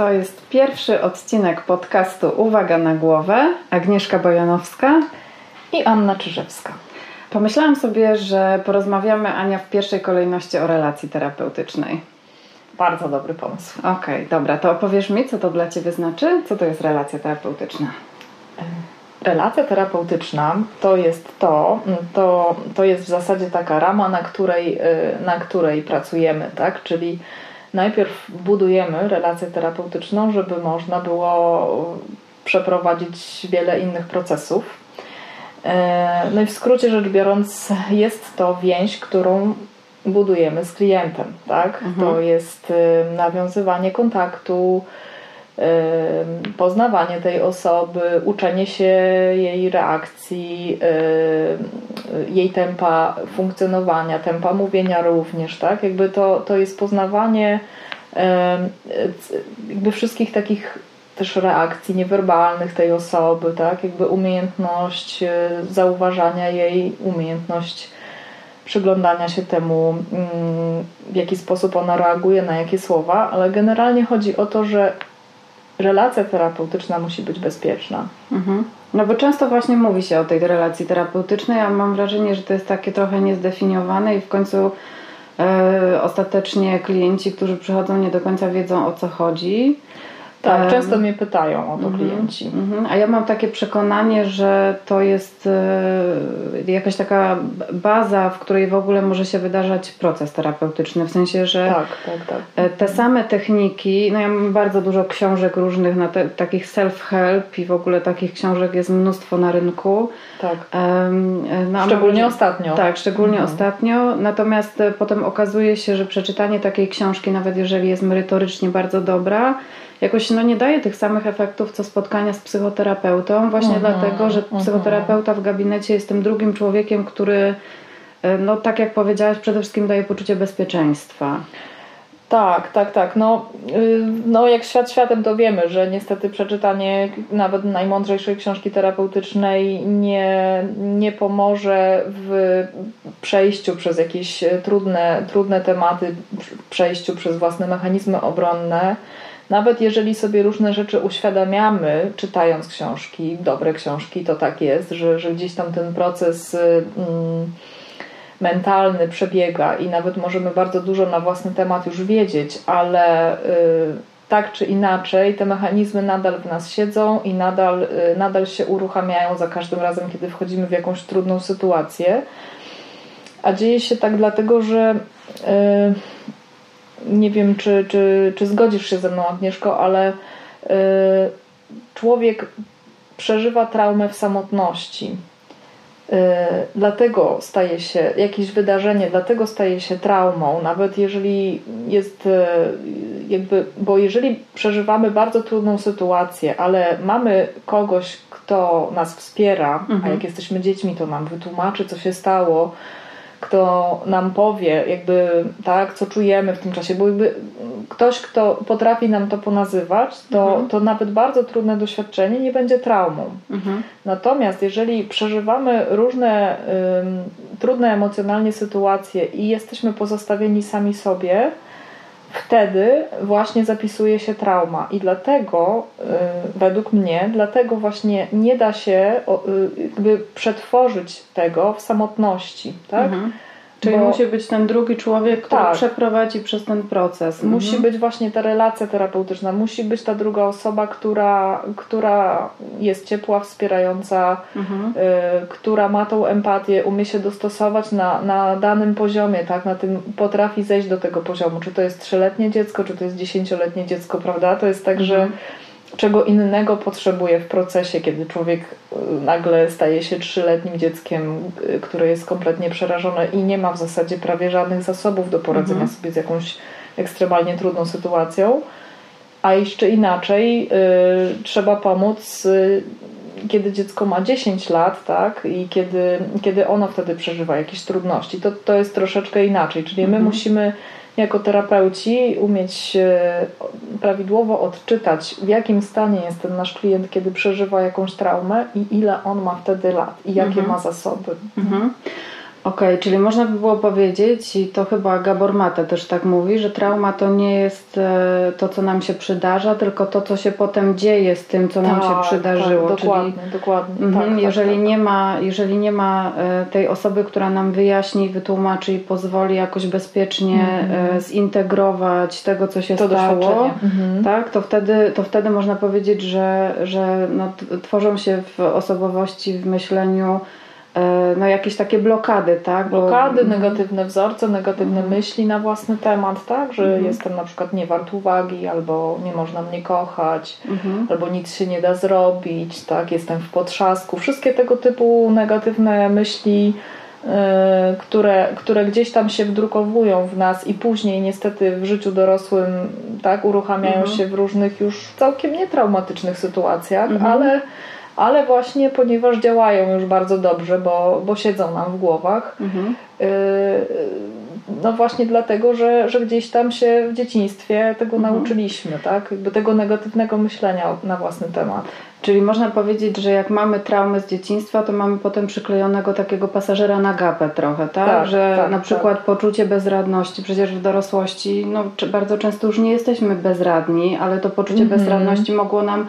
To jest pierwszy odcinek podcastu Uwaga na głowę. Agnieszka Bojanowska i Anna Czyżewska. Pomyślałam sobie, że porozmawiamy, Ania, w pierwszej kolejności o relacji terapeutycznej. Bardzo dobry pomysł. Okej, okay, dobra. To opowiesz mi, co to dla Ciebie znaczy? Co to jest relacja terapeutyczna? Relacja terapeutyczna to jest to, to, to jest w zasadzie taka rama, na której, y, na której pracujemy, tak? Czyli najpierw budujemy relację terapeutyczną, żeby można było przeprowadzić wiele innych procesów. E, no i w skrócie rzecz biorąc, jest to więź, którą budujemy z klientem, tak? Mhm. To jest y, nawiązywanie kontaktu, poznawanie tej osoby, uczenie się jej reakcji, jej tempa funkcjonowania, tempa mówienia również, tak? Jakby to, to jest poznawanie jakby wszystkich takich też reakcji niewerbalnych tej osoby, tak? Jakby umiejętność e, zauważania jej, umiejętność przyglądania się temu, mm, w jaki sposób ona reaguje na jakie słowa, ale generalnie chodzi o to, że relacja terapeutyczna musi być bezpieczna. Mhm. No bo często właśnie mówi się o tej relacji terapeutycznej, a mam wrażenie, że to jest takie trochę niezdefiniowane i w końcu e, ostatecznie klienci, którzy przychodzą, nie do końca wiedzą o co chodzi. Tak, um, często mnie pytają o to mm, klienci. Mm, a ja mam takie przekonanie, że to jest y, jakaś taka baza, w której w ogóle może się wydarzać proces terapeutyczny. W sensie, że tak, tak, tak. E, te same techniki, no ja mam bardzo dużo książek różnych na te, takich self-help i w ogóle takich książek jest mnóstwo na rynku. Tak. Um, no, szczególnie ostatnio. Tak, szczególnie mhm. ostatnio. Natomiast potem okazuje się, że przeczytanie takiej książki, nawet jeżeli jest merytorycznie bardzo dobra, jakoś no, nie daje tych samych efektów, co spotkania z psychoterapeutą, właśnie mhm, dlatego, że mhm. psychoterapeuta w gabinecie jest tym drugim człowiekiem, który, e, no tak jak powiedziałaś, przede wszystkim daje poczucie bezpieczeństwa. Tak, tak, tak. No, y, no jak świat światem to wiemy, że niestety przeczytanie nawet najmądrzejszej książki terapeutycznej nie, nie pomoże w przejściu przez jakieś trudne, trudne tematy, przejściu przez własne mechanizmy obronne. Nawet jeżeli sobie różne rzeczy uświadamiamy, czytając książki, dobre książki, to tak jest, że, że gdzieś tam ten proces mm, mentalny przebiega i nawet możemy bardzo dużo na własny temat już wiedzieć, ale y, tak czy inaczej te mechanizmy nadal w nas siedzą i nadal, y, nadal się uruchamiają za każdym razem, kiedy wchodzimy w jakąś trudną sytuację. A dzieje się tak dlatego, że y, nie wiem, czy, czy, czy zgodzisz się ze mną, Agnieszko, ale y, człowiek przeżywa traumę w samotności. Y, dlatego staje się jakieś wydarzenie, dlatego staje się traumą, nawet jeżeli jest y, jakby, bo jeżeli przeżywamy bardzo trudną sytuację, ale mamy kogoś, kto nas wspiera, mhm. a jak jesteśmy dziećmi, to nam wytłumaczy, co się stało, kto nam powie, jakby tak, co czujemy w tym czasie, bo jakby ktoś, kto potrafi nam to ponazywać, to, mhm. to nawet bardzo trudne doświadczenie nie będzie traumą. Mhm. Natomiast jeżeli przeżywamy różne ym, trudne emocjonalnie sytuacje i jesteśmy pozostawieni sami sobie, wtedy właśnie zapisuje się trauma i dlatego y, według mnie, dlatego właśnie nie da się y, jakby przetworzyć tego w samotności, tak? Mhm. Czyli Bo, musi być ten drugi człowiek, który tak. przeprowadzi przez ten proces. Musi mhm. być właśnie ta relacja terapeutyczna, musi być ta druga osoba, która, która jest ciepła, wspierająca, mhm. y, która ma tą empatię, umie się dostosować na, na danym poziomie, tak? Na tym potrafi zejść do tego poziomu. Czy to jest trzyletnie dziecko, czy to jest dziesięcioletnie dziecko, prawda? To jest tak, mhm. że czego innego potrzebuje w procesie, kiedy człowiek y, nagle staje się trzyletnim dzieckiem, y, które jest kompletnie przerażone i nie ma w zasadzie prawie żadnych zasobów do poradzenia mhm. sobie z jakąś ekstremalnie trudną sytuacją. A jeszcze inaczej y, trzeba pomóc, y, kiedy dziecko ma 10 lat, tak, i kiedy, kiedy ono wtedy przeżywa jakieś trudności. To, to jest troszeczkę inaczej, czyli my mhm. musimy jako terapeuci umieć prawidłowo odczytać, w jakim stanie jest ten nasz klient, kiedy przeżywa jakąś traumę i ile on ma wtedy lat i jakie mhm. ma zasoby. Mhm. Okej, okay, czyli można by było powiedzieć, i to chyba Gabor Mate też tak mówi, że trauma to nie jest e, to, co nam się przydarza, tylko to, co się potem dzieje z tym, co nam się tak, przydarzyło. Tak, dokładnie, czyli, dokładnie. Mm, tak, jeżeli, tak, nie ma, jeżeli nie ma e, tej osoby, która nam wyjaśni, wytłumaczy i pozwoli jakoś bezpiecznie mm-hmm. zintegrować tego, co się to stało, mm-hmm. tak, to wtedy, to wtedy można powiedzieć, że, że no, tworzą się w osobowości, w myśleniu no jakieś takie blokady, tak? Blokady, Bo... negatywne wzorce, negatywne mhm. myśli na własny temat, tak? Że mhm. jestem na przykład nie wart uwagi, albo nie można mnie kochać, mhm. albo nic się nie da zrobić, tak? Jestem w potrzasku. Wszystkie tego typu negatywne myśli, yy, które, które gdzieś tam się wdrukowują w nas i później niestety w życiu dorosłym, tak? Uruchamiają mhm. się w różnych już całkiem nietraumatycznych sytuacjach, mhm. ale ale właśnie ponieważ działają już bardzo dobrze, bo, bo siedzą nam w głowach, mhm. Y, no właśnie dlatego, że, że gdzieś tam się w dzieciństwie tego mhm. nauczyliśmy, tak? Jakby tego negatywnego myślenia na własny temat. Czyli można powiedzieć, że jak mamy traumę z dzieciństwa, to mamy potem przyklejonego takiego pasażera na gapę trochę, tak? tak że tak, na przykład tak. poczucie bezradności, przecież w dorosłości no, bardzo często już nie jesteśmy bezradni, ale to poczucie mhm. bezradności mogło nam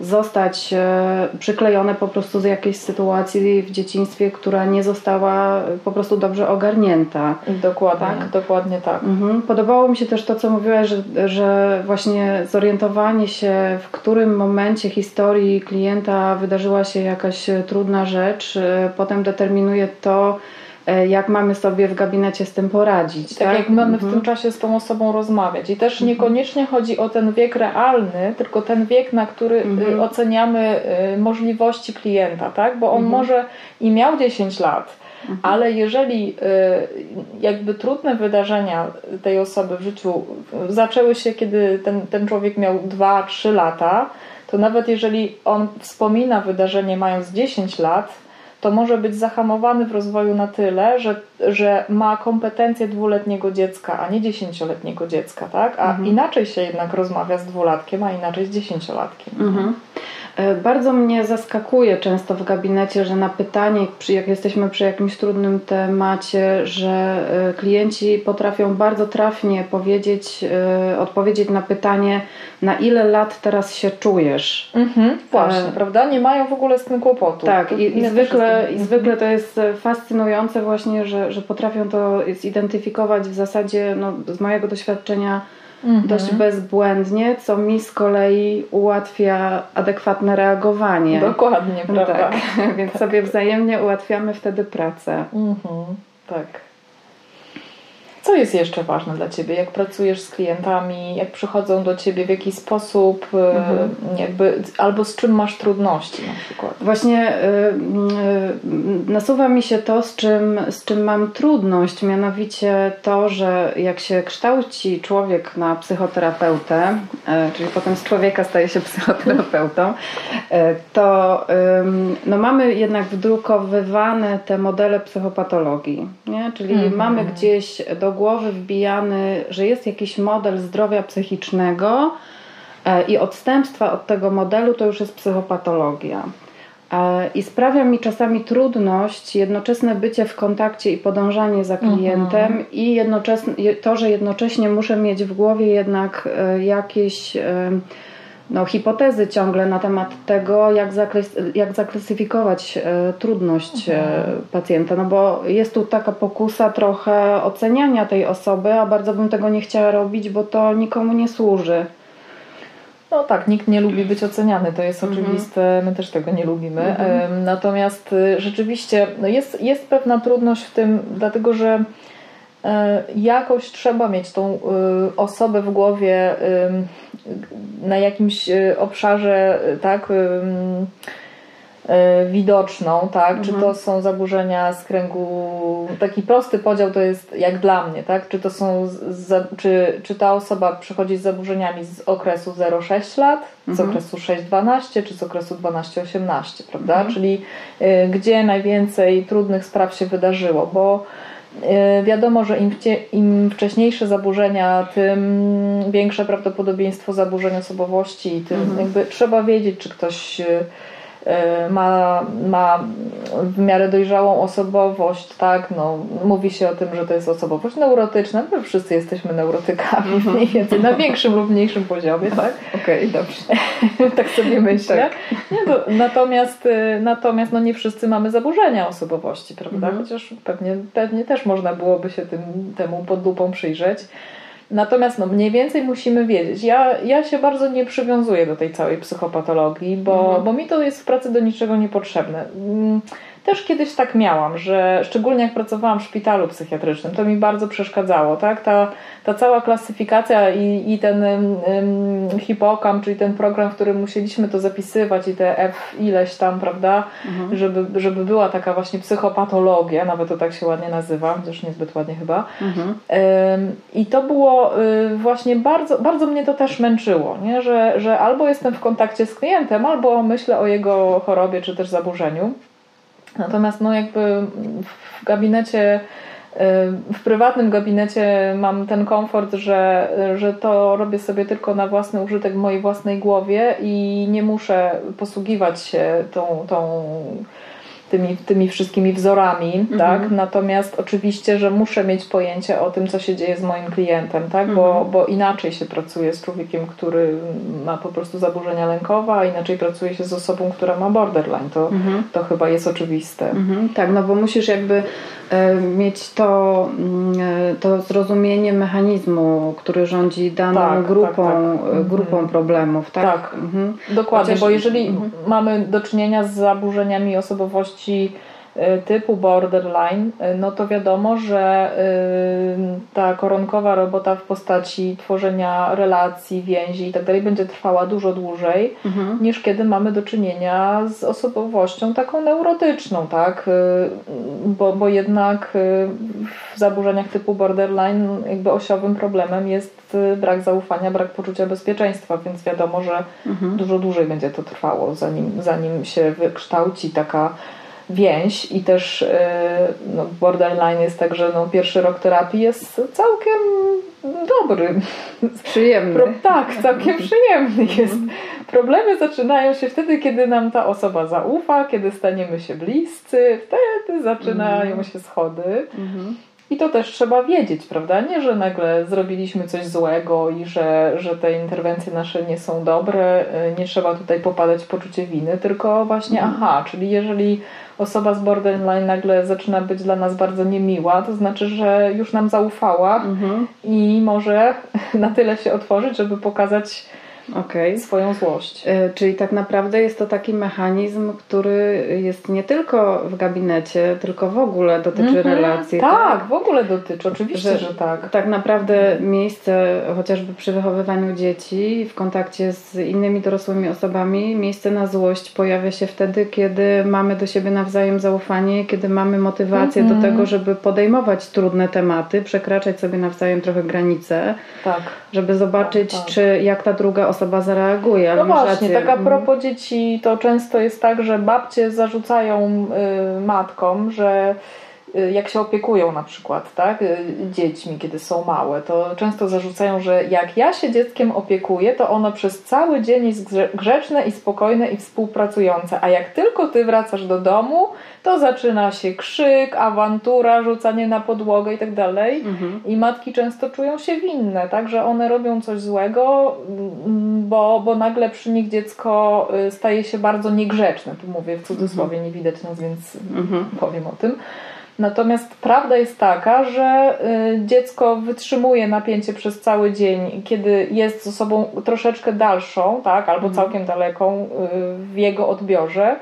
zostać e, przyklejone po prostu z jakiejś sytuacji w dzieciństwie, która nie została po prostu dobrze ogarnięta. Dokładnie, tak? dokładnie tak. Mhm. Podobało mi się też to, co mówiłaś, że, że właśnie zorientowanie się, w którym momencie historii klienta wydarzyła się jakaś trudna rzecz, e, potem determinuje to, E, jak mamy sobie w gabinecie z tym poradzić. Tak, tak? jak mamy mhm. w tym czasie z tą osobą rozmawiać. I też mhm. niekoniecznie chodzi o ten wiek realny, tylko ten wiek, na który y, mhm. oceniamy y, możliwości klienta, tak? Bo on mhm. może i miał 10 lat, mhm. ale jeżeli y, jakby trudne wydarzenia tej osoby w życiu zaczęły się, kiedy ten, ten człowiek miał 2-3 lata, to nawet jeżeli on wspomina wydarzenie mając 10 lat, to może być zahamowany w rozwoju na tyle, że, że ma kompetencje dwuletniego dziecka, a nie dziesięcioletniego dziecka, tak? A mhm. inaczej się jednak rozmawia z dwulatkiem, a inaczej z dziesięciolatkiem. Mhm. E, bardzo mnie zaskakuje często w gabinecie, że na pytanie, jak jesteśmy przy jakimś trudnym temacie, że e, klienci potrafią bardzo trafnie powiedzieć, e, odpowiedzieć na pytanie, na ile lat teraz się czujesz. Mhm, właśnie, e... prawda? Nie mają w ogóle z tym kłopotu. Tak, i, i zwykle, i zwykle to jest fascynujące właśnie, że, że potrafią to zidentyfikować w zasadzie no, z mojego doświadczenia mhm. dość bezbłędnie, co mi z kolei ułatwia adekwatne reagowanie. Dokładnie, no prawda? Tak, więc tak. sobie wzajemnie ułatwiamy wtedy pracę. Mhm. Tak. Co jest jeszcze ważne dla Ciebie? Jak pracujesz z klientami, jak przychodzą do Ciebie, w jaki sposób, e, mhm. jakby, albo z czym masz trudności na przykład? Właśnie y, y, nasuwa mi się to, z czym, z czym mam trudność, mianowicie to, że jak się kształci człowiek na psychoterapeutę, czyli potem z człowieka staje się psychoterapeutą, to no mamy jednak wdrukowywane te modele psychopatologii, nie? czyli mhm. mamy gdzieś do głowy wbijany, że jest jakiś model zdrowia psychicznego e, i odstępstwa od tego modelu to już jest psychopatologia. E, I sprawia mi czasami trudność jednoczesne bycie w kontakcie i podążanie za klientem, mhm. i jednoczesne, to, że jednocześnie muszę mieć w głowie jednak e, jakieś no, hipotezy ciągle na temat tego, jak, zaklas jak zaklasyfikować e, trudność e, mhm. pacjenta. No bo jest tu taka pokusa trochę oceniania tej osoby, a bardzo bym tego nie chciała robić, bo to nikomu nie służy. No tak, nikt nie lubi być oceniany, to jest mhm. oczywiste, my też tego nie lubimy. Mhm. Natomiast y, rzeczywiście no jest, jest pewna trudność w tym, dlatego że jakoś trzeba mieć tą e, osobę w głowie na jakimś e, obszarze, tak, widoczną, tak? Mhm. Czy to są zaburzenia z kręgu, taki prosty podział to jest jak dla mnie, tak? Czy to są, za, czy, czy ta osoba przychodzi z zaburzeniami z okresu 0-6 lat, z mhm. okresu 6-12, czy z okresu 12-18, prawda? Mhm. Czyli y, gdzie najwięcej trudnych spraw się wydarzyło, bo E, wiadomo, że im, im, wcześniejsze zaburzenia, tym większe prawdopodobieństwo zaburzeń osobowości i tym mhm. jakby trzeba wiedzieć, czy ktoś E, ma, ma w miarę dojrzałą osobowość, tak, no, mówi się o tym, że to jest osobowość neurotyczna, my wszyscy jesteśmy neurotykami mm -hmm. mniej więcej, na większym lub mniejszym poziomie, tak? Okej, okay, dobrze. tak sobie myślę. Tak. Nie, to, natomiast e, natomiast no, nie wszyscy mamy zaburzenia osobowości, prawda? Mm -hmm. Chociaż pewnie, pewnie też można byłoby się tym, temu pod lupą przyjrzeć. Natomiast no, mniej więcej musimy wiedzieć. Ja, ja się bardzo nie przywiązuję do tej całej psychopatologii, bo, mhm. bo mi to jest w pracy do niczego niepotrzebne. Też kiedyś tak miałam, że szczególnie jak pracowałam w szpitalu psychiatrycznym, to mi bardzo przeszkadzało, tak? Ta, ta cała klasyfikacja i, i ten um, hipokam, czyli ten program, w którym musieliśmy to zapisywać i te F ileś tam, prawda? Mhm. Żeby, żeby była taka właśnie psychopatologia, nawet to tak się ładnie nazywa, chociaż niezbyt ładnie chyba. Mhm. Um, I to było y, właśnie bardzo, bardzo mnie to też męczyło, nie? Że, że albo jestem w kontakcie z klientem, albo myślę o jego chorobie czy też zaburzeniu. Natomiast no jakby w gabinecie y, w prywatnym gabinecie mam ten komfort, że, że to robię sobie tylko na własny użytek w mojej własnej głowie i nie muszę posługiwać się tą, tą tymi, tymi wszystkimi wzorami, mhm. tak? Natomiast oczywiście, że muszę mieć pojęcie o tym, co się dzieje z moim klientem, tak? Mhm. Bo, bo inaczej się pracuje z człowiekiem, który ma po prostu zaburzenia lękowe, a inaczej pracuje się z osobą, która ma borderline. To, mhm. to chyba jest oczywiste. Mhm. Tak, no bo musisz jakby mieć to, mm, e, to zrozumienie mechanizmu, który rządzi daną tak, grupą, tak, tak. E, grupą problemów, tak? Tak, mhm. dokładnie, Chociaż... bo jeżeli mhm. mamy do czynienia z zaburzeniami osobowości typu borderline, y, no to wiadomo, że y, ta koronkowa robota w postaci tworzenia relacji, więzi i tak dalej będzie trwała dużo dłużej mhm. niż kiedy mamy do czynienia z osobowością taką neurotyczną, tak? Bo, bo jednak w zaburzeniach typu borderline jakby osiowym problemem jest brak zaufania, brak poczucia bezpieczeństwa, więc wiadomo, że mhm. dużo dłużej będzie to trwało, zanim, zanim się wykształci taka więź i też y, no, borderline jest tak, że no, pierwszy rok terapii jest całkiem dobry. Przyjemny. Pro, tak, całkiem przyjemny jest. Problemy zaczynają się wtedy, kiedy nam ta osoba zaufa, kiedy staniemy się bliscy, wtedy zaczynają mhm. się schody. Mhm. I to też trzeba wiedzieć, prawda? Nie, że nagle zrobiliśmy coś złego i że, że te interwencje nasze nie są dobre, y, nie trzeba tutaj popadać w poczucie winy, tylko właśnie, mhm. aha, czyli jeżeli osoba z borderline nagle zaczyna być dla nas bardzo niemiła, to znaczy, że już nam zaufała mhm. i może na tyle się otworzyć, żeby pokazać okay. swoją złość. E, czyli tak naprawdę jest to taki mechanizm, który jest nie tylko w gabinecie, tylko w ogóle dotyczy mm -hmm. relacji. Tak, tak, w ogóle dotyczy, oczywiście, że, że, tak. Tak naprawdę miejsce chociażby przy wychowywaniu dzieci, w kontakcie z innymi dorosłymi osobami, miejsce na złość pojawia się wtedy, kiedy mamy do siebie nawzajem zaufanie, kiedy mamy motywację mm -hmm. do mhm. tego, żeby podejmować trudne tematy, przekraczać sobie nawzajem trochę granice, tak. żeby zobaczyć, tak, tak. czy jak ta druga osoba osoba zareaguje. no właśnie, tak a mhm. propos dzieci, to często jest tak, że babcie zarzucają y, matkom, że jak się opiekują na przykład, tak, y, dziećmi, kiedy są małe, to często zarzucają, że jak ja się dzieckiem opiekuję, to ono przez cały dzień jest grzeczne i spokojne i współpracujące, a jak tylko ty wracasz do domu, to zaczyna się krzyk, awantura, rzucanie na podłogę i tak dalej. Mhm. I matki często czują się winne, tak, że one robią coś złego, mm, bo, bo nagle przy nich dziecko y, staje się bardzo niegrzeczne. Tu mówię w cudzysłowie, mhm. nie widać nas, więc mhm. powiem o tym. Natomiast prawda jest taka, że y, dziecko wytrzymuje napięcie przez cały dzień, kiedy jest z osobą troszeczkę dalszą, tak, albo mhm. całkiem daleką y, w jego odbiorze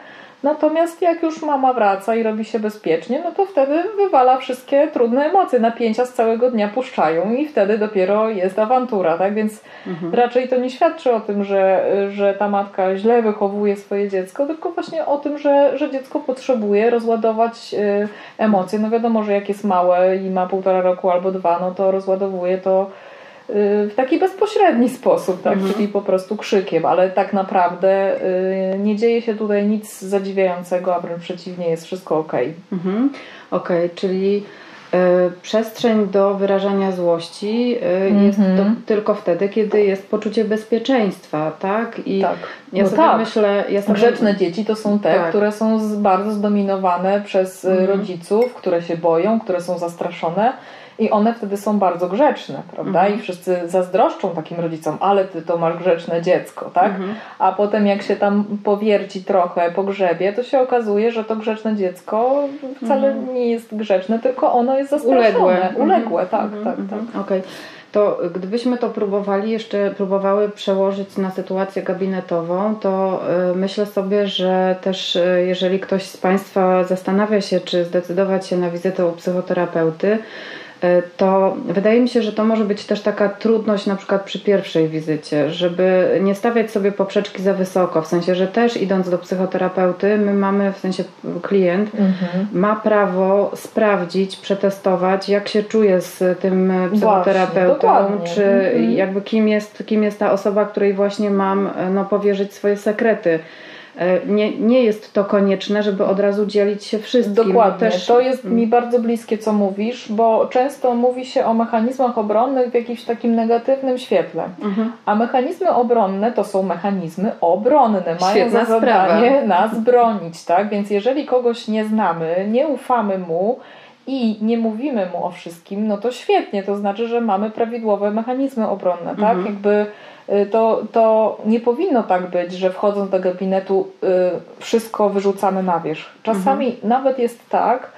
Natomiast jak już mama wraca i robi się bezpiecznie, no to wtedy wywala wszystkie trudne emocje, napięcia z całego dnia puszczają i wtedy dopiero jest awantura, tak? Więc mhm. raczej to nie świadczy o tym, że, że ta matka źle wychowuje swoje dziecko, tylko właśnie o tym, że, że dziecko potrzebuje rozładować y, emocje. No wiadomo, że jak jest małe i ma półtora roku albo dwa, no to rozładowuje to w taki bezpośredni sposób, tak? Mhm. czyli po prostu krzykiem, ale tak naprawdę y, nie dzieje się tutaj nic zadziwiającego, a wręcz przeciwnie, jest wszystko ok. Mhm. Okej, okay, czyli Przestrzeń do wyrażania złości jest mm -hmm. tylko wtedy, kiedy jest poczucie bezpieczeństwa, tak? I tak. Ja no sobie tak. myślę, ja sobie... Grzeczne dzieci to są te, tak. które są bardzo zdominowane przez mm. rodziców, które się boją, które są zastraszone i one wtedy są bardzo grzeczne, prawda? Mhm. I wszyscy zazdroszczą takim rodzicom, ale ty to masz grzeczne dziecko, tak? Mhm. A potem jak się tam powierci trochę po grzebie, to się okazuje, że to grzeczne dziecko wcale mhm. nie jest grzeczne, tylko ono jest zastraszone. Uległe. Uległe, tak, mhm. tak, tak. Okej. Okay to gdybyśmy to próbowali, jeszcze próbowały przełożyć na sytuację gabinetową, to y, myślę sobie, że też y, jeżeli ktoś z Państwa zastanawia się, czy zdecydować się na wizytę u psychoterapeuty, to wydaje mi się, że to może być też taka trudność na przykład przy pierwszej wizycie, żeby nie stawiać sobie poprzeczki za wysoko, w sensie, że też idąc do psychoterapeuty, my mamy, w sensie klient mhm. ma prawo sprawdzić, przetestować, jak się czuje z tym psychoterapeutą, właśnie, czy mhm. jakby kim jest, kim jest ta osoba, której właśnie mam no, powierzyć swoje sekrety. E, nie, nie jest to konieczne, żeby od razu dzielić się wszystkim. Dokładnie. Też... To jest mi bardzo bliskie, co mówisz, bo często mówi się o mechanizmach obronnych w jakimś takim negatywnym świetle. Mhm. A mechanizmy obronne to są mechanizmy obronne. Mają Świetna za zadanie sprawa. nas bronić, tak? Więc jeżeli kogoś nie znamy, nie ufamy mu, i nie mówimy mu o wszystkim, no to świetnie, to znaczy, że mamy prawidłowe mechanizmy obronne, tak? mhm. tak? Jakby Y, to, to nie powinno tak być, że wchodząc do gabinetu y, wszystko wyrzucamy na wierzch. Czasami mhm. nawet jest tak,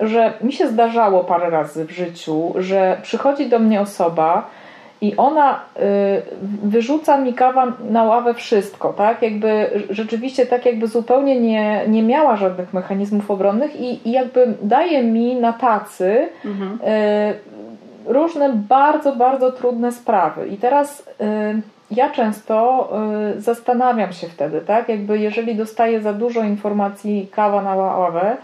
że mi się zdarzało parę razy w życiu, że przychodzi do mnie osoba i ona y, wyrzuca mi kawa na ławę wszystko, tak? Jakby rzeczywiście tak jakby zupełnie nie, nie miała żadnych mechanizmów obronnych i, i jakby daje mi na tacy mhm różne bardzo, bardzo trudne sprawy. I teraz y, ja często y, zastanawiam się wtedy, tak? Jakby jeżeli dostaję za dużo informacji kawa na ławę,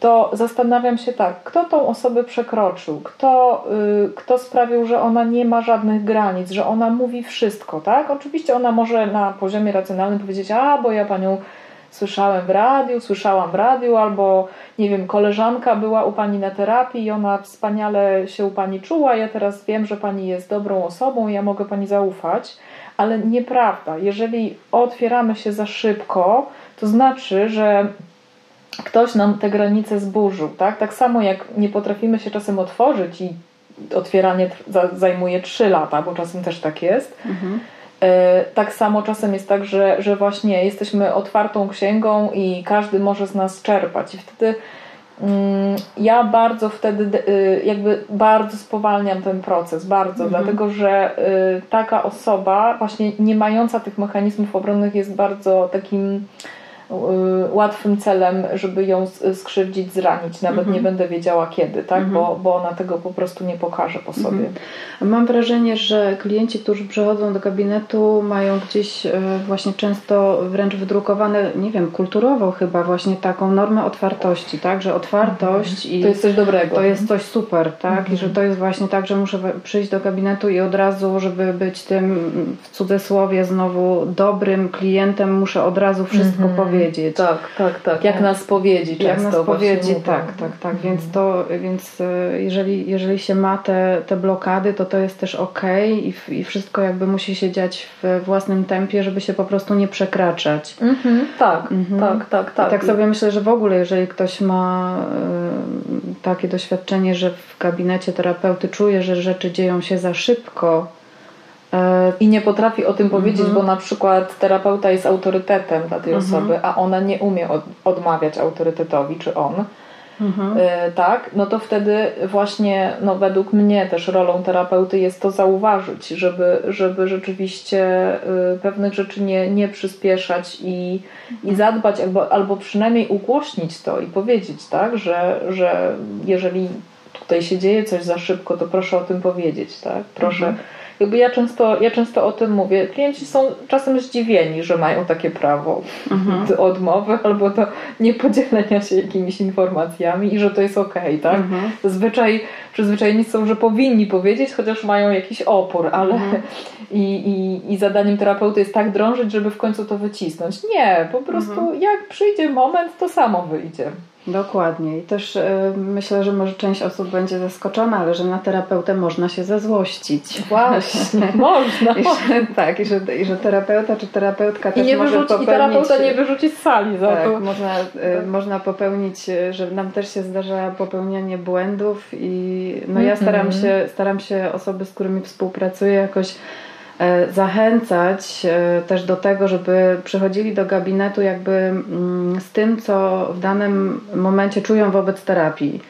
to zastanawiam się tak, kto tą osobę przekroczył, kto, y, kto sprawił, że ona nie ma żadnych granic, że ona mówi wszystko, tak? Oczywiście ona może na poziomie racjonalnym powiedzieć, a bo ja panią słyszałem w radiu, słyszałam w radiu, albo nie wiem, koleżanka była u pani na terapii i ona wspaniale się u pani czuła. Ja teraz wiem, że pani jest dobrą osobą, ja mogę pani zaufać, ale nieprawda. Jeżeli otwieramy się za szybko, to znaczy, że ktoś nam te granice zburzył, tak? Tak samo jak nie potrafimy się czasem otworzyć i otwieranie zajmuje 3 lata, bo czasem też tak jest. Mhm E, tak samo czasem jest tak, że, że właśnie jesteśmy otwartą księgą i każdy może z nas czerpać. I wtedy mm, ja bardzo wtedy y, jakby bardzo spowalniam ten proces, bardzo, mhm. dlatego że y, taka osoba właśnie nie mająca tych mechanizmów obronnych jest bardzo takim łatwym celem, żeby ją skrzywdzić, zranić. Nawet mm -hmm. nie będę wiedziała kiedy, tak? Mm -hmm. bo, bo ona tego po prostu nie pokaże po sobie. Mm -hmm. Mam wrażenie, że klienci, którzy przychodzą do gabinetu, mają gdzieś e, właśnie często wręcz wydrukowane, nie wiem, kulturowo chyba właśnie taką normę otwartości, tak? Że otwartość mhm. i to jest coś dobrego. To jest coś super, tak? I że to jest właśnie tak, że muszę przyjść do gabinetu i od razu, żeby być tym w cudzysłowie znowu dobrym klientem, muszę od razu wszystko powiedzieć powiedzieć. Tak, tak, tak. Jak na spowiedzi często. Jak na spowiedzi, tak, tak, tak. Więc to, więc e, jeżeli, jeżeli się ma te, te blokady, to to jest też ok i, i wszystko jakby musi się dziać w własnym tempie, żeby się po prostu nie przekraczać. Mhm, tak, mhm. tak, tak, tak. I tak sobie myślę, że w ogóle jeżeli ktoś ma y, takie doświadczenie, że w gabinecie terapeuty czuje, że rzeczy dzieją się za szybko, E, i nie potrafi o tym powiedzieć, mhm. bo na przykład terapeuta jest autorytetem dla tej mhm. osoby, a ona nie umie od, odmawiać autorytetowi, czy on. Mhm. E, tak, no to wtedy właśnie, no według mnie też rolą terapeuty jest to zauważyć, żeby, żeby rzeczywiście y, pewnych rzeczy nie, nie przyspieszać i, i zadbać, albo, albo przynajmniej ugłośnić to i powiedzieć, tak, że, że jeżeli tutaj się dzieje coś za szybko, to proszę o tym powiedzieć, tak, proszę mhm jakby ja często, ja często o tym mówię. Klienci są czasem zdziwieni, że mają takie prawo mhm. do odmowy albo do niepodzielenia się jakimiś informacjami i że to jest okej, okay, tak? Mhm. Zazwyczaj przyzwyczajeni są, że powinni powiedzieć, chociaż mają jakiś opór, ale mhm. i, i, i zadaniem terapeuty jest tak drążyć, żeby w końcu to wycisnąć. Nie, po prostu mhm. jak przyjdzie moment, to samo wyjdzie. Dokładnie. I też y, myślę, że może część osób będzie zaskoczona, ale że na terapeutę można się zezłościć. Właśnie, można. I że, tak, i że, i że terapeuta czy terapeutka I też nie może wyrzuci, popełnić... I terapeuta nie wyrzuci z sali za tak, to. Można, y, można popełnić, że nam też się zdarza popełnianie błędów i no ja staram -hmm. się, staram się osoby, z którymi współpracuję jakoś E, zachęcać e, też do tego, żeby przychodzili do gabinetu jakby mm, z tym, co w danym momencie czują wobec terapii.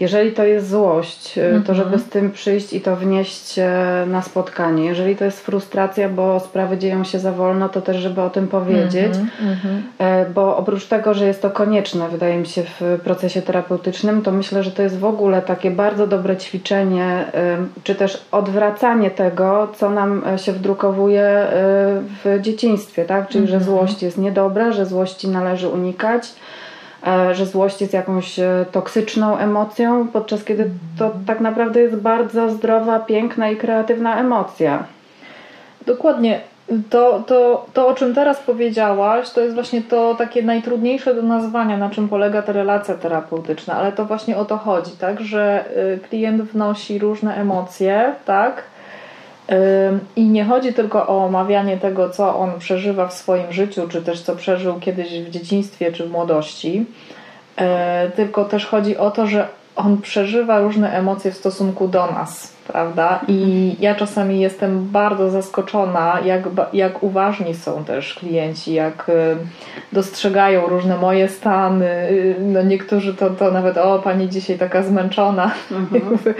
Jeżeli to jest złość, -hmm. to żeby z tym przyjść i to wnieść e, na spotkanie. Jeżeli to jest frustracja, bo sprawy dzieją się za wolno, to też żeby o tym powiedzieć. Mm -hmm. Bo oprócz tego, że jest to konieczne, wydaje mi się, w procesie terapeutycznym, to myślę, że to jest w ogóle takie bardzo dobre ćwiczenie, czy też odwracanie tego, co nam się wdrukowuje w dzieciństwie, tak? Czyli, że mhm. złość jest niedobra, że złości należy unikać E, że złość jest jakąś e, toksyczną emocją, podczas kiedy to tak naprawdę jest bardzo zdrowa, piękna i kreatywna emocja. Dokładnie. To, to, to, o czym teraz powiedziałaś, to jest właśnie to takie najtrudniejsze do nazwania, na czym polega ta relacja terapeutyczna, ale to właśnie o to chodzi, tak, że y, klient wnosi różne emocje, tak, i nie chodzi tylko o omawianie tego, co on przeżywa w swoim życiu, czy też co przeżył kiedyś w dzieciństwie czy w młodości, e, tylko też chodzi o to, że on przeżywa różne emocje w stosunku do nas prawda? I ja czasami jestem bardzo zaskoczona, jak, jak uważni są też klienci, jak y, dostrzegają różne moje stany. Y, no niektórzy to, to nawet, o, pani dzisiaj taka zmęczona. Mhm.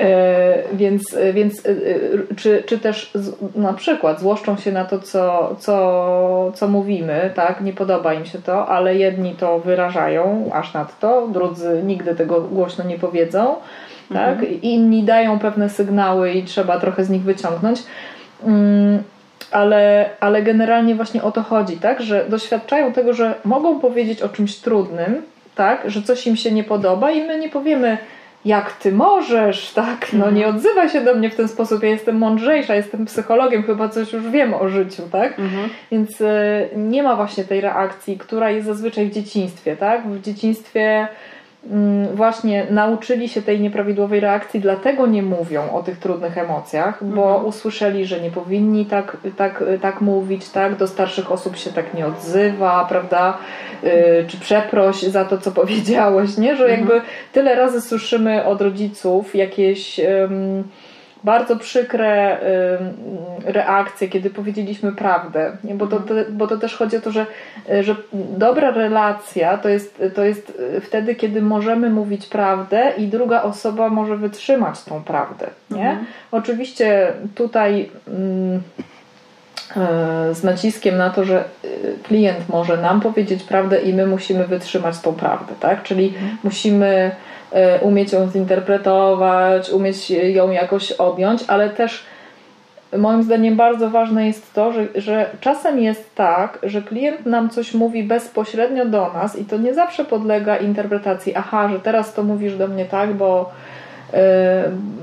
E, więc więc y, czy, czy też na przykład złoszczą się na to, co, co, co mówimy, tak? Nie podoba im się to, ale jedni to wyrażają aż nadto, drudzy nigdy tego głośno nie powiedzą tak? Mhm. Inni dają pewne sygnały i trzeba trochę z nich wyciągnąć. Mm, ale, ale generalnie właśnie o to chodzi, tak? Że doświadczają tego, że mogą powiedzieć o czymś trudnym, tak? Że coś im się nie podoba i my nie powiemy, jak ty możesz, tak? No nie mhm. odzywaj się do mnie w ten sposób, ja jestem mądrzejsza, jestem psychologiem, chyba coś już wiem o życiu, tak? Mhm. Więc y, nie ma właśnie tej reakcji, która jest zazwyczaj w dzieciństwie, tak? W dzieciństwie właśnie nauczyli się tej nieprawidłowej reakcji, dlatego nie mówią o tych trudnych emocjach, bo mhm. usłyszeli, że nie powinni tak, tak, tak mówić, tak? Do starszych osób się tak nie odzywa, prawda? Yy, czy przeproś za to, co powiedziałeś, nie? Że mhm. jakby tyle razy słyszymy od rodziców jakieś. Yy, bardzo przykre reakcje, kiedy powiedzieliśmy prawdę, nie? Bo, to, bo to też chodzi o to, że, że dobra relacja to jest, to jest wtedy, kiedy możemy mówić prawdę i druga osoba może wytrzymać tą prawdę. Nie? Mhm. Oczywiście tutaj e, z naciskiem na to, że klient może nam powiedzieć prawdę i my musimy wytrzymać tą prawdę, tak? Czyli mhm. musimy umieć ją zinterpretować, umieć ją jakoś objąć, ale też moim zdaniem bardzo ważne jest to, że, że czasem jest tak, że klient nam coś mówi bezpośrednio do nas i to nie zawsze podlega interpretacji. Aha, że teraz to mówisz do mnie tak, bo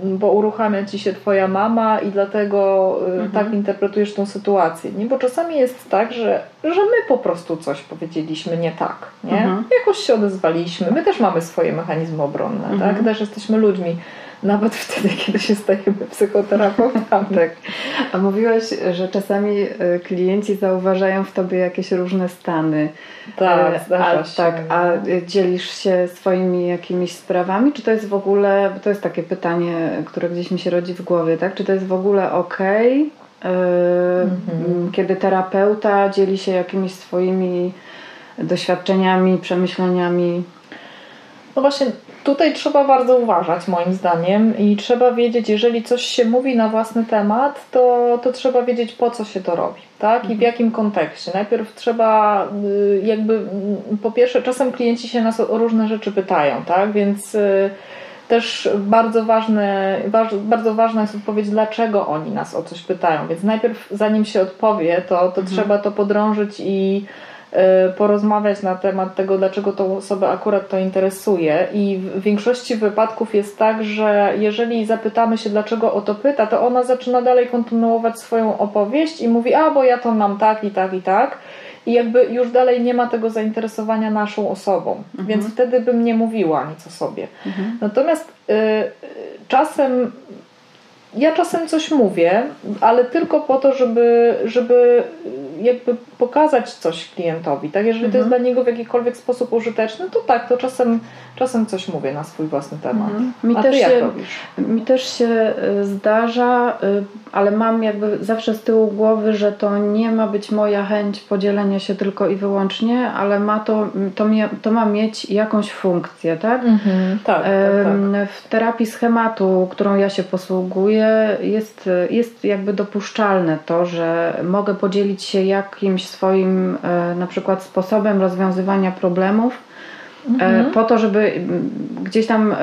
bo uruchamia ci się twoja mama i dlatego y, mhm. tak interpretujesz tą sytuację. Nie? Bo czasami jest tak, że, że my po prostu coś powiedzieliśmy nie tak. Nie? Mhm. Jakoś się odezwaliśmy. My też mamy swoje mechanizmy obronne. Tak? Mhm. Tak? Też jesteśmy ludźmi nawet wtedy, kiedy się stajemy psychoterapeutami. tak. A mówiłaś, że czasami e, klienci zauważają w tobie jakieś różne stany. Tak, e, zdarza a, się. Tak, a dzielisz się swoimi jakimiś sprawami? Czy to jest w ogóle, to jest takie pytanie, które gdzieś mi się rodzi w głowie, tak? Czy to jest w ogóle ok, mhm. kiedy terapeuta dzieli się jakimiś swoimi doświadczeniami, przemyśleniami? No właśnie, Tutaj trzeba bardzo uważać, moim zdaniem, i trzeba wiedzieć, jeżeli coś się mówi na własny temat, to, to trzeba wiedzieć, po co się to robi, tak? I w mhm. jakim kontekście. Najpierw trzeba, y, jakby, mm, po pierwsze, czasem klienci się nas o różne rzeczy pytają, tak? Więc y, też bardzo ważne, bardzo ważna jest odpowiedź, dlaczego oni nas o coś pytają. Więc najpierw, zanim się odpowie, to, to mhm. trzeba to podrążyć i porozmawiać na temat tego, dlaczego tą osobę akurat to interesuje. I w większości wypadków jest tak, że jeżeli zapytamy się, dlaczego o to pyta, to ona zaczyna dalej kontynuować swoją opowieść i mówi, a bo ja to mam tak i tak i tak. i jakby już dalej nie ma tego zainteresowania naszą osobą, Mhm. więc wtedy bym nie mówiła nic o sobie. Mhm. Natomiast y, y, czasem ja czasem coś mówię, ale tylko po to, żeby, żeby jakby pokazać coś klientowi. Tak? Jeżeli to jest dla niego w jakikolwiek sposób użyteczny, to tak, to czasem, czasem coś mówię na swój własny temat. Mhm. Mi A też ty jak się- robisz? Mi też się y, zdarza, y, ale mam jakby zawsze z tyłu głowy, że to nie ma być moja chęć podzielenia się tylko i wyłącznie, ale ma to, to, mie, to ma mieć jakąś funkcję, tak? Mhm, tak, tak, tak. W terapii schematu, którą ja się posługuję, jest, jest jakby dopuszczalne to, że mogę podzielić się jakimś swoim e, na przykład sposobem rozwiązywania problemów. E, Mhm. Po to, żeby mm, gdzieś tam e,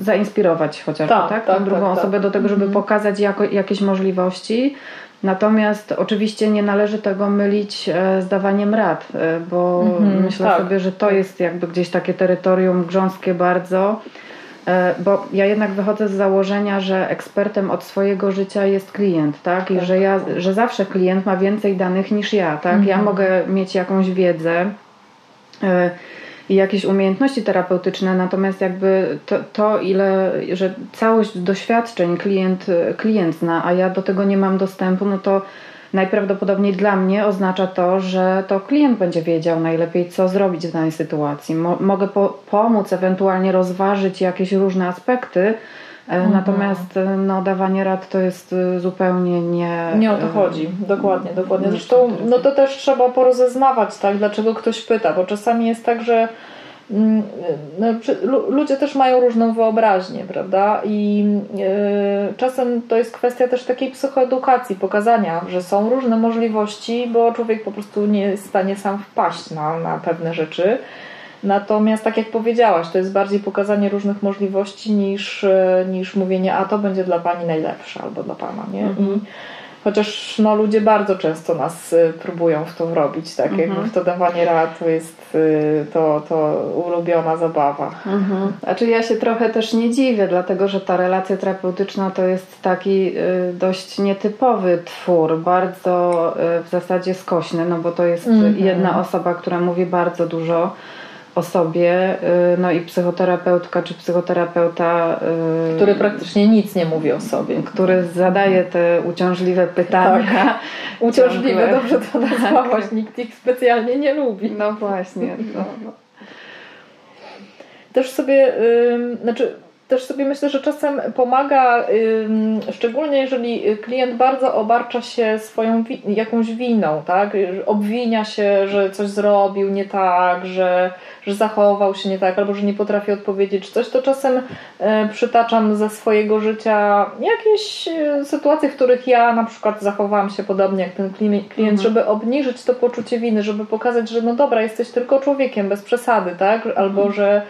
zainspirować chociażby Tak, tak, tak, tą drugą tak, tak. osobę do tego, żeby Mhm. pokazać jako, jakieś możliwości. Natomiast oczywiście nie należy tego mylić e, z dawaniem rad, bo Mhm, myślę tak. sobie, że to jest jakby gdzieś takie terytorium grząskie bardzo. Bo ja jednak wychodzę z założenia, że ekspertem od swojego życia jest klient, tak? I Tak. że, ja, że zawsze klient ma więcej danych niż ja, tak? Ja Mhm. mogę mieć jakąś wiedzę e, i jakieś umiejętności terapeutyczne, natomiast jakby to, to ile, że całość doświadczeń klient, klient zna, a ja do tego nie mam dostępu, no to najprawdopodobniej dla mnie oznacza to, że to klient będzie wiedział najlepiej, co zrobić w danej sytuacji. Mo- mogę po- pomóc, ewentualnie rozważyć jakieś różne aspekty, e, natomiast e, no, dawanie rad to jest e, zupełnie nie... Nie o to e, chodzi, dokładnie, dokładnie. nie Zresztą no to też trzeba porozeznawać, tak, dlaczego ktoś pyta, bo czasami jest tak, że mm, no, ludzie też mają różną wyobraźnię, prawda? I czasem to jest kwestia też takiej psychoedukacji, pokazania, że są różne możliwości, bo człowiek po prostu nie jest w stanie sam wpaść na, na pewne rzeczy. Natomiast, tak jak powiedziałaś, to jest bardziej pokazanie różnych możliwości niż, e, niż mówienie, a to będzie dla pani najlepsze albo dla pana, nie? I chociaż no, ludzie bardzo często nas y, próbują w to wrobić, tak? Jakby w to dawanie rad to jest y, to, to ulubiona zabawa. Mhm. Znaczy ja się trochę też nie dziwię, dlatego że ta relacja terapeutyczna to jest taki dość nietypowy twór, bardzo w zasadzie skośny, no bo to jest Mhm. jedna osoba, która mówi bardzo dużo o sobie, y, no i psychoterapeutka czy psychoterapeuta, y, Który praktycznie nic nie mówi o sobie. który zadaje te uciążliwe pytania. Uciążliwe, Ciągle. dobrze to nazwałaś, nikt ich specjalnie nie lubi. No właśnie. No, no. Też sobie, znaczy, też sobie myślę, że czasem pomaga, szczególnie jeżeli klient bardzo obarcza się swoją wi- jakąś winą, tak? Obwinia się, że coś zrobił nie tak, że, że zachował się nie tak, albo że nie potrafi odpowiedzieć coś, to czasem e, przytaczam ze swojego życia jakieś e, sytuacje, w których ja na przykład zachowałam się podobnie jak ten klient, klient żeby obniżyć to poczucie winy, żeby pokazać, że no dobra, jesteś tylko człowiekiem, bez przesady, tak? Albo że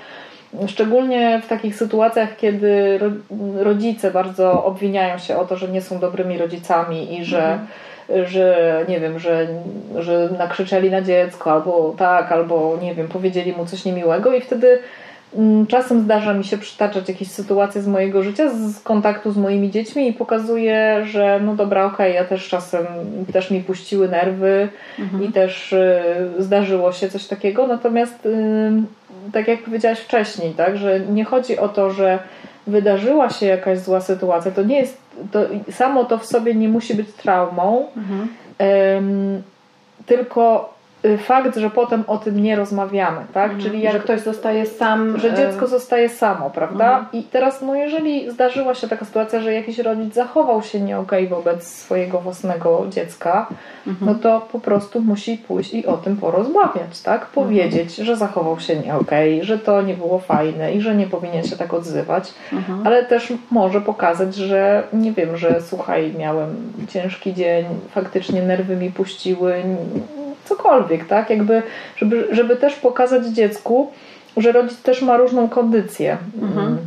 Szczególnie w takich sytuacjach, kiedy ro- rodzice bardzo obwiniają się o to, że nie są dobrymi rodzicami i że, że nie wiem, że, że nakrzyczeli na dziecko, albo tak, albo nie wiem, powiedzieli mu coś niemiłego, i wtedy mm, czasem zdarza mi się przytaczać jakieś sytuacje z mojego życia, z kontaktu z moimi dziećmi i pokazuję, że no dobra, okej, ja też czasem też mi puściły nerwy i też y, zdarzyło się coś takiego, natomiast y, tak jak powiedziałaś wcześniej, tak, że nie chodzi o to, że wydarzyła się jakaś zła sytuacja, to nie jest, to samo to w sobie nie musi być traumą, Mhm. em, tylko fakt, że potem o tym nie rozmawiamy, tak, czyli jak że ktoś zostaje sam. że e, dziecko zostaje samo, prawda? I teraz, no jeżeli zdarzyła się taka sytuacja, że jakiś rodzic zachował się nie okej wobec swojego własnego dziecka, no to po prostu musi pójść i o tym porozmawiać, tak? Powiedzieć, że zachował się nie okej, że to nie było fajne i że nie powinien się tak odzywać, Mhm. ale też może pokazać, że nie wiem, że słuchaj, miałem ciężki dzień, faktycznie nerwy mi puściły, cokolwiek, tak? Jakby, żeby, żeby też pokazać dziecku, że rodzic też ma różną kondycję. Mhm.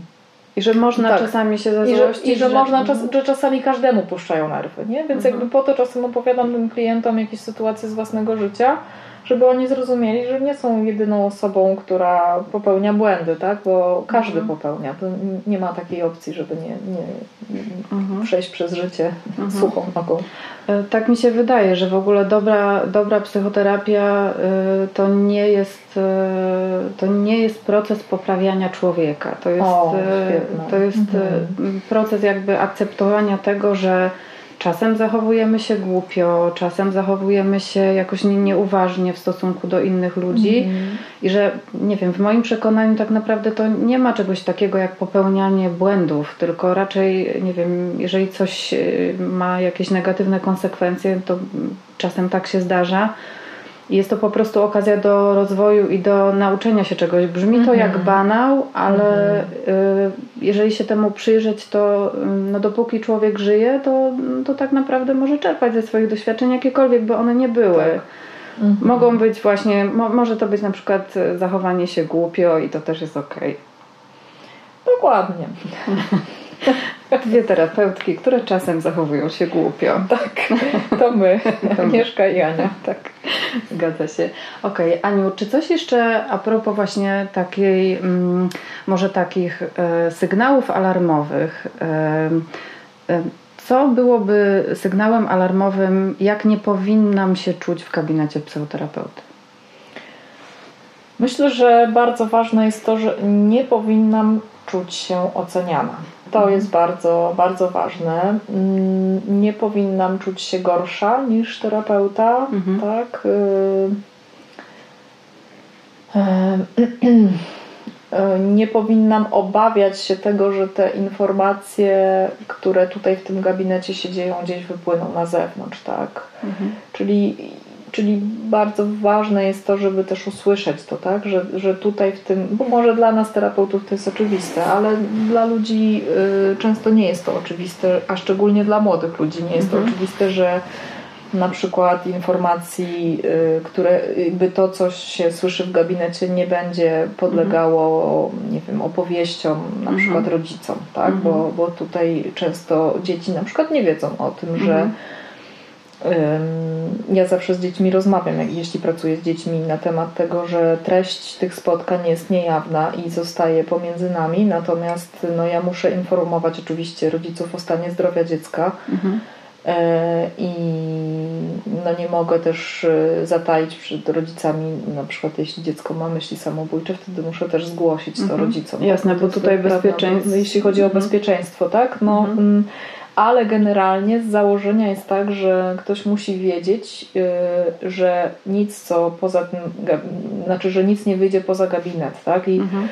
I że można Tak. czasami się I że, zazłościć. I że można czas, Mhm. że czasami każdemu puszczają nerwy, nie? Więc jakby po to czasem opowiadam tym klientom jakieś sytuacje z własnego życia, żeby oni zrozumieli, że nie są jedyną osobą, która popełnia błędy, tak? Bo każdy mhm. popełnia. To nie ma takiej opcji, żeby nie, nie, mhm. przejść przez życie mhm. suchą nogą. E, tak mi się wydaje, że w ogóle dobra, dobra psychoterapia e, to nie jest e, to nie jest proces poprawiania człowieka. To jest, o, to jest mhm. proces jakby akceptowania tego, że Czasem zachowujemy się głupio, czasem zachowujemy się jakoś nieuważnie w stosunku do innych ludzi mm. i że, nie wiem, w moim przekonaniu tak naprawdę to nie ma czegoś takiego jak popełnianie błędów, tylko raczej, nie wiem, jeżeli coś y, ma jakieś negatywne konsekwencje, to czasem tak się zdarza, jest to po prostu okazja do rozwoju i do nauczenia się czegoś. Brzmi to jak mhm. banał, ale y, jeżeli się temu przyjrzeć, to no, dopóki człowiek żyje, to, to tak naprawdę może czerpać ze swoich doświadczeń jakiekolwiek, by one nie były. Tak. Mhm. Mogą być właśnie, mo, może to być na przykład zachowanie się głupio i to też jest okej. Okay. Dokładnie. Dwie terapeutki, które czasem zachowują się głupio. Tak, to my, to Mieszka i Ania. Tak, zgadza się. Okej, okay, Aniu, czy coś jeszcze a propos właśnie takiej, mm, może takich e, sygnałów alarmowych? E, e, co byłoby sygnałem alarmowym, jak nie powinnam się czuć w gabinecie psychoterapeuty? Myślę, że bardzo ważne jest to, że nie powinnam czuć się oceniana. To mhm. jest bardzo, bardzo ważne. Mm, nie powinnam czuć się gorsza niż terapeuta, mhm. tak? Y, y, nie powinnam obawiać się tego, że te informacje, które tutaj w tym gabinecie się dzieją, gdzieś wypłyną na zewnątrz, tak? Mhm. Czyli Czyli bardzo ważne jest to, żeby też usłyszeć to, tak? Że, że tutaj w tym, bo może dla nas terapeutów to jest oczywiste, ale dla ludzi y, często nie jest to oczywiste, a szczególnie dla młodych ludzi nie jest to mhm. oczywiste, że na przykład informacji, y, które jakby to, co się słyszy w gabinecie, nie będzie podlegało, mhm. nie wiem, opowieściom na mhm. przykład rodzicom, tak? Mhm. Bo, bo tutaj często dzieci na przykład nie wiedzą o tym, że ja zawsze z dziećmi rozmawiam, jeśli pracuję z dziećmi, na temat tego, że treść tych spotkań jest niejawna i zostaje pomiędzy nami, natomiast no, ja muszę informować oczywiście rodziców o stanie zdrowia dziecka. Mhm. E, I no nie mogę też e, zataić przed rodzicami, na przykład jeśli dziecko ma myśli samobójcze, wtedy muszę też zgłosić to mhm. rodzicom. Jasne, bo tutaj bezpieczeństwo. Jeśli chodzi o mhm. bezpieczeństwo, tak? No, mhm. Ale generalnie z założenia jest tak, że ktoś musi wiedzieć, y, że nic co poza tym, znaczy, że nic nie wyjdzie poza gabinet, tak? I mhm.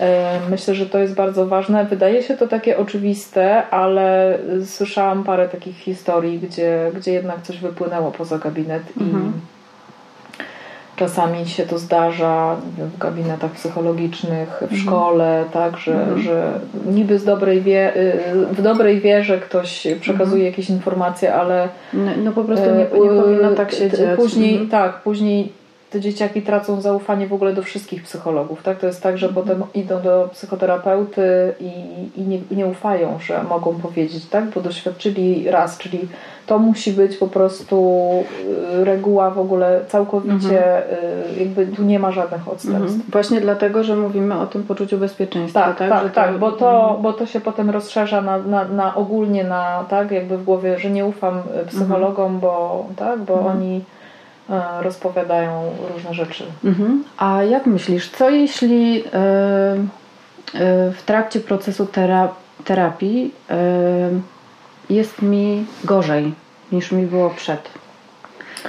Y, myślę, że to jest bardzo ważne. Wydaje się to takie oczywiste, ale słyszałam parę takich historii, gdzie, gdzie jednak coś wypłynęło poza gabinet mhm. Czasami się to zdarza w gabinetach psychologicznych, w mhm. szkole, tak, że, mhm. że niby z dobrej wie, y, w dobrej wierze ktoś przekazuje mhm. jakieś informacje, ale no, no po prostu nie, nie powinno tak się dziać. Później, mhm. tak, później te dzieciaki tracą zaufanie w ogóle do wszystkich psychologów. Tak? To jest tak, że mhm. potem idą do psychoterapeuty i, i nie, nie, ufają, że mogą powiedzieć, tak? bo doświadczyli raz, czyli to musi być po prostu y, reguła w ogóle całkowicie, mhm. Y, jakby tu nie ma żadnych odstępstw. Mhm. Właśnie dlatego, że mówimy o tym poczuciu bezpieczeństwa. Tak, tak, tak, to... tak bo, to, mhm. bo to się potem rozszerza na, na, na, ogólnie na, tak, jakby w głowie, że nie ufam y, psychologom, bo, tak, bo oni rozpowiadają różne rzeczy. Mhm. A jak myślisz, co jeśli w trakcie procesu terapii jest mi gorzej niż mi było przed.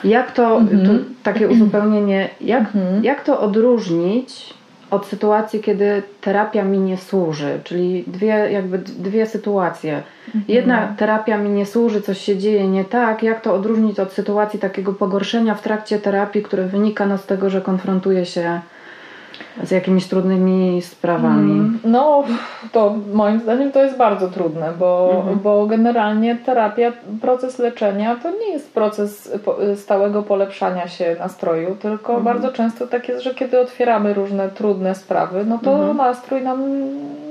Jak to, mhm. to takie uzupełnienie, jak, mhm. jak to odróżnić od sytuacji, kiedy terapia mi nie służy, czyli dwie, jakby dwie sytuacje. Mhm. Jedna terapia mi nie służy, coś się dzieje nie tak. Jak to odróżnić od sytuacji takiego pogorszenia w trakcie terapii, które wynika no z tego, że konfrontuje się z jakimiś trudnymi sprawami? Mm, no, to moim zdaniem to jest bardzo trudne, bo, mhm. bo generalnie terapia, proces leczenia to nie jest proces stałego polepszania się nastroju, tylko mhm. bardzo często tak jest, że kiedy otwieramy różne trudne sprawy, no to mhm. nastrój nam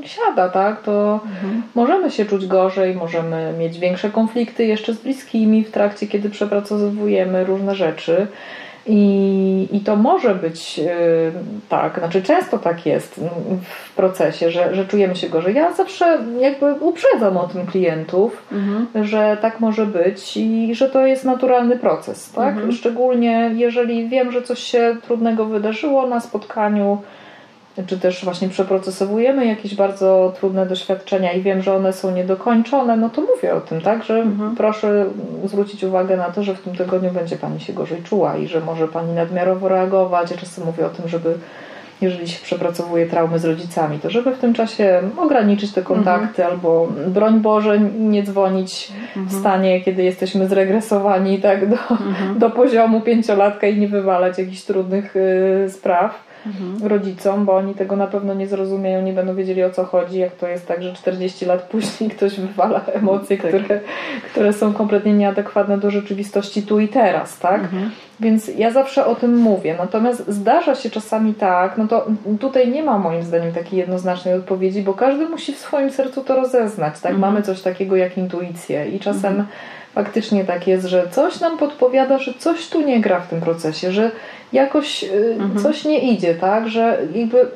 siada, tak? To mhm. możemy się czuć gorzej, możemy mieć większe konflikty jeszcze z bliskimi w trakcie, kiedy przepracowujemy różne rzeczy. I I, to może być yy, tak, znaczy często tak jest w procesie, że, że czujemy się gorzej. Ja zawsze jakby uprzedzam o tym klientów, mhm. że tak może być i że to jest naturalny proces, tak? Mhm. Szczególnie jeżeli wiem, że coś się trudnego wydarzyło na spotkaniu, czy też właśnie przeprocesowujemy jakieś bardzo trudne doświadczenia i wiem, że one są niedokończone, no to mówię o tym, tak, że mhm. proszę zwrócić uwagę na to, że w tym tygodniu będzie Pani się gorzej czuła i że może Pani nadmiarowo reagować. Ja czasem mówię o tym, żeby jeżeli się przepracowuje traumy z rodzicami, to żeby w tym czasie ograniczyć te kontakty mhm. albo broń Boże nie dzwonić mhm. w stanie, kiedy jesteśmy zregresowani tak, do, mhm. do poziomu pięciolatka i nie wywalać jakichś trudnych y, spraw mhm. rodzicom, bo oni tego na pewno nie zrozumieją, nie będą wiedzieli o co chodzi, jak to jest tak, że 40 lat później ktoś wywala emocje, tak. które, które są kompletnie nieadekwatne do rzeczywistości tu i teraz, tak? Mhm. Więc ja zawsze o tym mówię. Natomiast zdarza się czasami tak, no to tutaj nie ma moim zdaniem takiej jednoznacznej odpowiedzi, bo każdy musi w swoim sercu to rozeznać, tak? Mhm. Mamy coś takiego jak intuicję i czasem mhm. Faktycznie tak jest, że coś nam podpowiada, że coś tu nie gra w tym procesie, że jakoś y, mhm. coś nie idzie, tak? Że jakby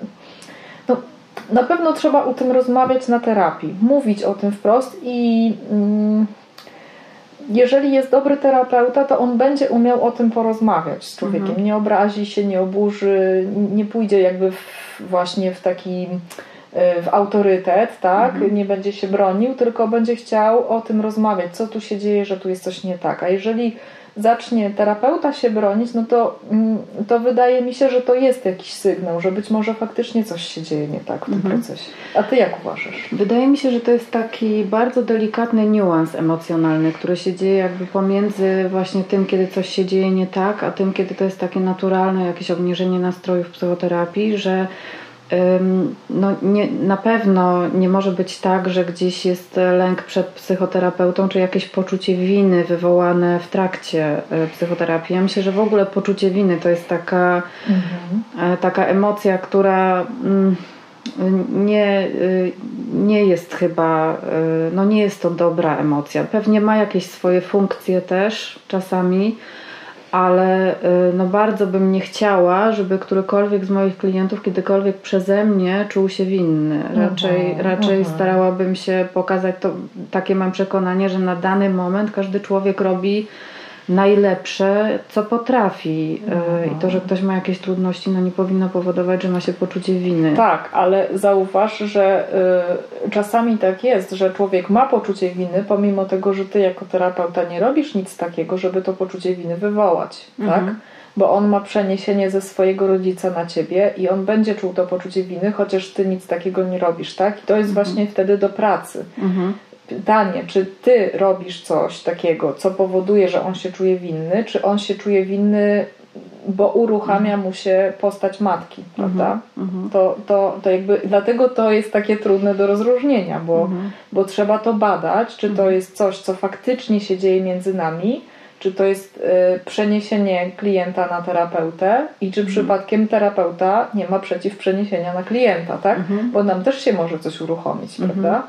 no, na pewno trzeba o tym rozmawiać na terapii, mówić o tym wprost i mm, jeżeli jest dobry terapeuta, to on będzie umiał o tym porozmawiać z człowiekiem. Mhm. Nie obrazi się, nie oburzy, nie pójdzie jakby w, właśnie w taki w autorytet, tak? Mhm. Nie będzie się bronił, tylko będzie chciał o tym rozmawiać, co tu się dzieje, że tu jest coś nie tak. A jeżeli zacznie terapeuta się bronić, no to, mm, to wydaje mi się, że to jest jakiś sygnał, że być może faktycznie coś się dzieje nie tak w tym mhm. procesie. A ty jak uważasz? Wydaje mi się, że to jest taki bardzo delikatny niuans emocjonalny, który się dzieje jakby pomiędzy właśnie tym, kiedy coś się dzieje nie tak, a tym, kiedy to jest takie naturalne jakieś obniżenie nastrojów w psychoterapii, że no nie, na pewno nie może być tak, że gdzieś jest lęk przed psychoterapeutą, czy jakieś poczucie winy wywołane w trakcie e, psychoterapii. Ja myślę, że w ogóle poczucie winy to jest taka, mhm. E, taka emocja, która mm, nie, e, nie jest chyba, no nie jest to dobra emocja. Pewnie ma jakieś swoje funkcje też czasami ale y, no bardzo bym nie chciała, żeby którykolwiek z moich klientów kiedykolwiek przeze mnie czuł się winny. Raczej, uh -huh, raczej uh -huh. starałabym się pokazać to, takie mam przekonanie, że na dany moment każdy człowiek robi najlepsze, co potrafi. Mhm. I to, że ktoś ma jakieś trudności, no nie powinno powodować, że ma się poczucie winy. Tak, ale zauważ, że y, czasami tak jest, że człowiek ma poczucie winy, pomimo tego, że ty jako terapeuta nie robisz nic takiego, żeby to poczucie winy wywołać. Tak? Mhm. Tak? Bo on ma przeniesienie ze swojego rodzica na ciebie i on będzie czuł to poczucie winy, chociaż ty nic takiego nie robisz, tak? I to jest mhm. właśnie wtedy do pracy. Mhm pytanie, czy ty robisz coś takiego, co powoduje, że on się czuje winny, czy on się czuje winny, bo uruchamia mu się postać matki, prawda? Mm -hmm. To, to, to jakby, dlatego to jest takie trudne do rozróżnienia, bo, bo trzeba to badać, czy to mhm. jest coś, co faktycznie się dzieje między nami, czy to jest y, przeniesienie klienta na terapeutę i czy -hmm. przypadkiem terapeuta nie ma przeciw przeniesienia na klienta, tak? Mhm. Bo nam też się może coś uruchomić, mhm. prawda?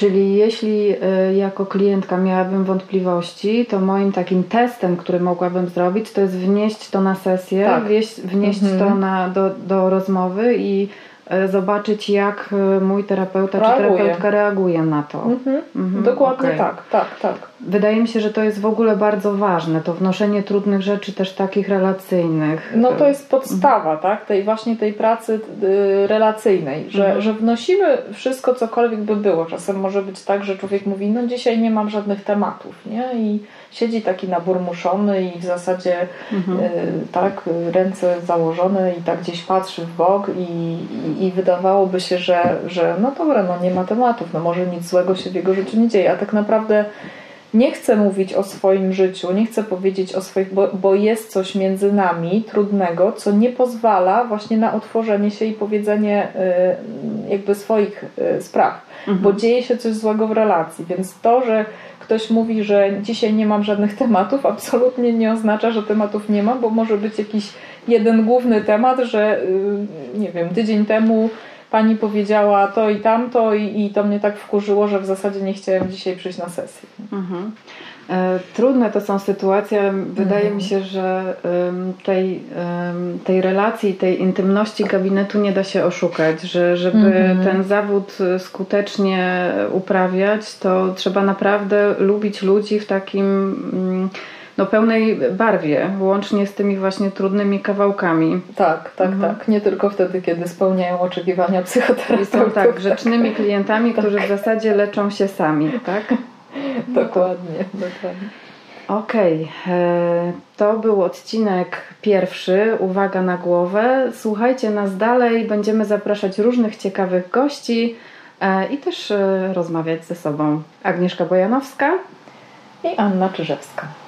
Czyli jeśli y, jako klientka miałabym wątpliwości, to moim takim testem, który mogłabym zrobić, to jest wnieść to na sesję, tak. wnieść, wnieść mhm. to na, do, do rozmowy i zobaczyć, jak e, mój terapeuta reaguje. czy terapeutka reaguje na to. Mhm. Mhm, Dokładnie okay. tak, tak, tak. Wydaje mi się, że to jest w ogóle bardzo ważne, to wnoszenie trudnych rzeczy też takich relacyjnych. No to jest podstawa, mhm. tak, tej właśnie tej pracy y, relacyjnej, że, mhm. że wnosimy wszystko, cokolwiek by było. Czasem może być tak, że człowiek mówi, no dzisiaj nie mam żadnych tematów, nie? I siedzi taki naburmuszony i w zasadzie mhm. y, tak, ręce założone i tak gdzieś patrzy w bok i, i, i, wydawałoby się, że, że no dobra, no nie ma tematów, no może nic złego się w jego życiu nie dzieje, a tak naprawdę nie chcę mówić o swoim życiu, nie chcę powiedzieć o swoich, bo, bo, jest coś między nami trudnego, co nie pozwala właśnie na otworzenie się i powiedzenie y, jakby swoich y, spraw, mhm. bo dzieje się coś złego w relacji, więc to, że ktoś mówi, że dzisiaj nie mam żadnych tematów, absolutnie nie oznacza, że tematów nie ma, bo może być jakiś jeden główny temat, że y, nie wiem, tydzień temu pani powiedziała to i tamto i, i to mnie tak wkurzyło, że w zasadzie nie chciałem dzisiaj przyjść na sesję. Mhm. E, trudne to są sytuacje. Wydaje mm. mi się, że tej, tej relacji, tej intymności gabinetu nie da się oszukać, że żeby mm. ten zawód skutecznie uprawiać, to trzeba naprawdę lubić ludzi w takim mm, no, pełnej barwie, łącznie z tymi właśnie trudnymi kawałkami. Tak, tak, mhm. tak. Nie tylko wtedy, kiedy spełniają oczekiwania psychoterapeutów. I są tak, grzecznymi klientami, którzy w zasadzie leczą się sami, tak? dokładnie, dokładnie. Okej, okay. E, to był odcinek pierwszy. Uwaga na głowę. Słuchajcie nas dalej. Będziemy zapraszać różnych ciekawych gości e, i też e, rozmawiać ze sobą. Agnieszka Bojanowska i Anna Czyżewska.